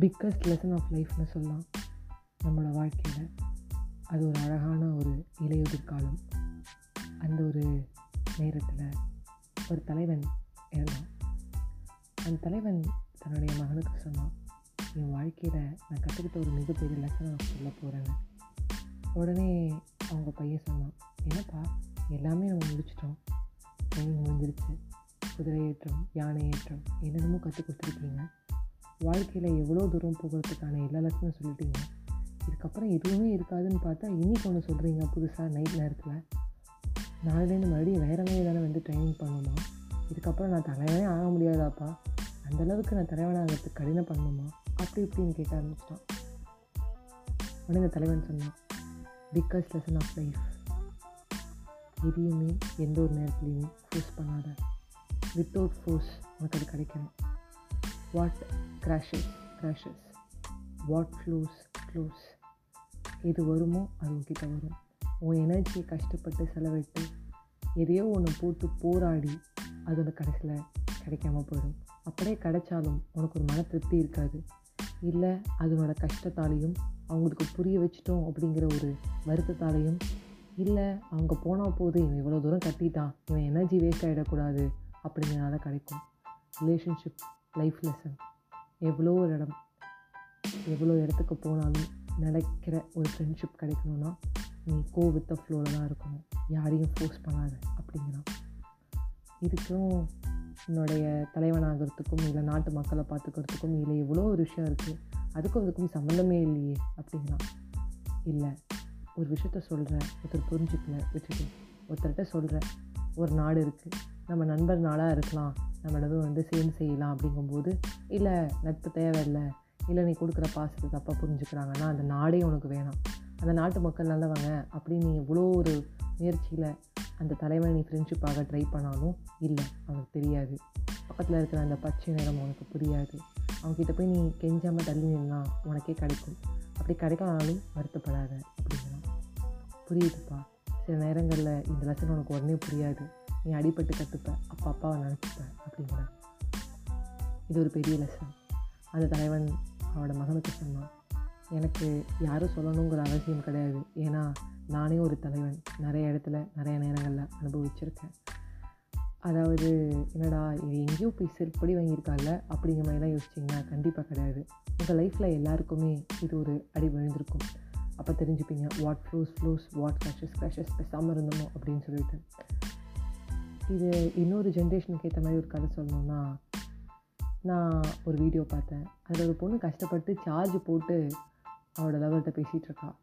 Biggest lesson of லைஃப்னு சொல்லலாம். நம்மளோட வாழ்க்கையில் அது ஒரு அழகான ஒரு இலையுதிர் காலம். அந்த ஒரு நேரத்தில் ஒரு தலைவன் இருந்தான் அந்த தலைவன் தன்னுடைய மகனுக்கு சொன்னான் என் வாழ்க்கையில் நான் கற்றுக்கிட்ட ஒரு மிகப்பெரிய லெசன் நான் சொல்ல போகிறேன்னு உடனே அவங்க பையன் சொன்னான் என்னப்பா எல்லாமே நம்ம முடிச்சிட்டோம். ட்ரைனிங் முடிஞ்சிருச்சு. குதிரை ஏற்றம் யானை ஏற்றம் என்னென்னமோ கற்றுக் கொடுத்துருக்கீங்க. வாழ்க்கையில் எவ்வளோ தூரம் போகிறதுக்கான எல்லா லட்சமும் சொல்லிட்டீங்க. இதுக்கப்புறம் எதுவுமே இருக்காதுன்னு பார்த்தா இன்றைக்கி ஒன்று சொல்கிறீங்க புதுசாக நைட் நேரத்தில். நாளையிலேருந்து மறுபடியும் வேற மாதிரி தானே வந்து ட்ரைனிங் பண்ணுமா இதுக்கப்புறம் நான் தலைவனே ஆக முடியாதாப்பா? அந்தளவுக்கு நான் தலைவனாகிறதுக்கு கடினம் பண்ணணுமா? அப்படி இப்படின்னு கேட்க ஆரம்பிச்சிட்டான். உடனே தலைவன் சொன்னான் பிக்கஸ்ட் லெசன் ஆஃப் லைஃப் எதையுமே எந்த ஒரு நேரத்துலையுமே ஃபோர்ஸ் பண்ணாத. வித்தவுட் ஃபோர்ஸ் உனக்கு அது கிடைக்கணும் what crashes crashes what flows close எது வருமோ அது உங்ககிட்ட வரும். உன் எனர்ஜியை கஷ்டப்பட்டு செலவிட்டு எதையோ ஒன்று போட்டு போராடி அது உனக்கு கடைசியில் கிடைக்காம போயிடும். அப்படியே கிடைச்சாலும் உனக்கு ஒரு மன திருப்தி இருக்காது. இல்லை அதனோட கஷ்டத்தாலையும் அவங்களுக்கு புரிய வச்சிட்டோம் அப்படிங்கிற ஒரு வருத்தத்தாலையும் இல்லை அவங்க போனால் போது இவன் இவ்வளோ தூரம் கட்டிட்டான் இவன் எனர்ஜி வேஸ்ட் ஆகிடக்கூடாது அப்படிங்கிறனால கிடைக்கும். ரிலேஷன்ஷிப் லைஃப் லெசன் எவ்வளோ ஒரு இடம் எவ்வளோ இடத்துக்கு போனாலும் நடக்கிற ஒரு ஃப்ரெண்ட்ஷிப் கிடைக்கணும்னா நீ கோ வித் த ஃப்ளோவில் தான் இருக்கணும். யாரையும் ஃபோர்ஸ் பண்ணாத அப்படிங்கிறான். இதுக்கும் என்னுடைய தலைவனாகிறதுக்கும் இல்லை நாட்டு மக்களை பார்த்துக்கிறதுக்கும் இல்லை எவ்வளோ ஒரு விஷயம் இருக்குது அதுக்கும் அதுக்கும் சம்மந்தமே இல்லையே அப்படிங்கிறான். இல்லை ஒரு விஷயத்த சொல்கிறேன் ஒருத்தர் புரிஞ்சுக்கல விட்டுட்டு ஒருத்தர்கிட்ட சொல்கிறேன் ஒரு நாடு இருக்குது நம்ம நண்பர் நாளாக இருக்கலாம். நம்மளது வந்து சேர்ந்து செய்யலாம் அப்படிங்கும்போது இல்லை நட்பு தேவையில்லை. இல்லை நீ கொடுக்குற பாசத்தை தப்பாக புரிஞ்சுக்கிறாங்கன்னா அந்த நாடே உனக்கு வேணாம். அந்த நாட்டு மக்கள் நல்லவங்க அப்படின்னு நீ இவ்வளோ ஒரு முயற்சியில் அந்த தலைவனை நீ ஃப்ரெண்ட்ஷிப்பாக ட்ரை பண்ணாலும் இல்லை அவனுக்கு தெரியாது. பக்கத்தில் இருக்கிற அந்த பச்சை நிறம் உனக்கு புரியாது. அவங்ககிட்ட போய் நீ கெஞ்சாமல் தள்ளி நின்னா உனக்கே கிடைக்கும். அப்படி கிடைக்கலனாலும் வருத்தப்படாத அப்படின்னா புரியுதுப்பா? சில நேரங்களில் இந்த லெசன் உனக்கு உடனே புரியாது. நீ அடிபட்டு கற்றுப்ப அப்பா அப்பாவை நினச்சிப்பேன் அப்படிங்கிற. இது ஒரு பெரிய லெசன் அந்த தலைவன் அவனோட மகனுக்கு சொன்னான் எனக்கு யாரும் சொல்லணுங்கிற அவசியம் கிடையாது. ஏன்னா நானே ஒரு தலைவன். நிறைய இடத்துல நிறைய நேரங்களில் அனுபவிச்சிருக்கேன். அதாவது என்னடா இது எங்கேயோ போய் செருப்படி வாங்கியிருக்கால அப்படிங்கிற மாதிரிலாம் யோசிச்சிங்கன்னா கண்டிப்பாக கிடையாது. உங்கள் லைஃப்பில் எல்லாருக்குமே இது ஒரு அடி விழுந்திருக்கும். அப்போ தெரிஞ்சுப்பீங்க what flows flows what crushes crushes பேசாமல் இருந்தோமோ அப்படின்னு சொல்லிட்டு. இது இன்னொரு ஜென்ரேஷனுக்கு ஏற்ற மாதிரி ஒரு கதை சொல்லணும்னா நான் ஒரு வீடியோ பார்த்தேன். அதில் ஒரு பொண்ணு கஷ்டப்பட்டு சார்ஜ் போட்டு அவளோட லவர்கிட்ட பேசிகிட்டு இருக்கா.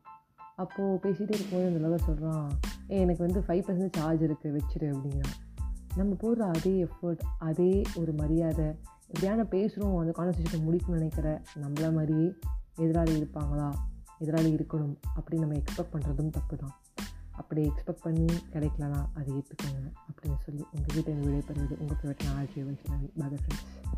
அப்போது பேசிகிட்டே இருக்கும்போது அந்த லவர் சொல்கிறான் ஏ எனக்கு வந்து ஃபைவ் பர்சன்ட் சார்ஜ் இருக்குது வச்சிரு அப்படிங்கிறான் நம்ம போடுற அதே எஃபர்ட் அதே ஒரு மரியாதை எப்படியான பேசுகிறோம் அந்த கான்வர்சேஷனை முடிக்கணும்னு நினைக்கிற நம்மள மாதிரியே எதிராளி இருப்பாங்களா? எதனால் இருக்கணும் அப்படின்னு நம்ம எக்ஸ்பெக்ட் பண்ணுறதும் தப்பு தான் அப்படி எக்ஸ்பெக்ட் பண்ணி கிடைக்கலனா அதை ஏற்றுக்கோங்க அப்படின்னு சொல்லி உங்கள் வீட்டை விடைபெறுவது உங்கள் ஃபேவரட் நான் ஆர்ஜி வைஷ்ணவி பாய் ஃப்ரெண்ட்ஸ்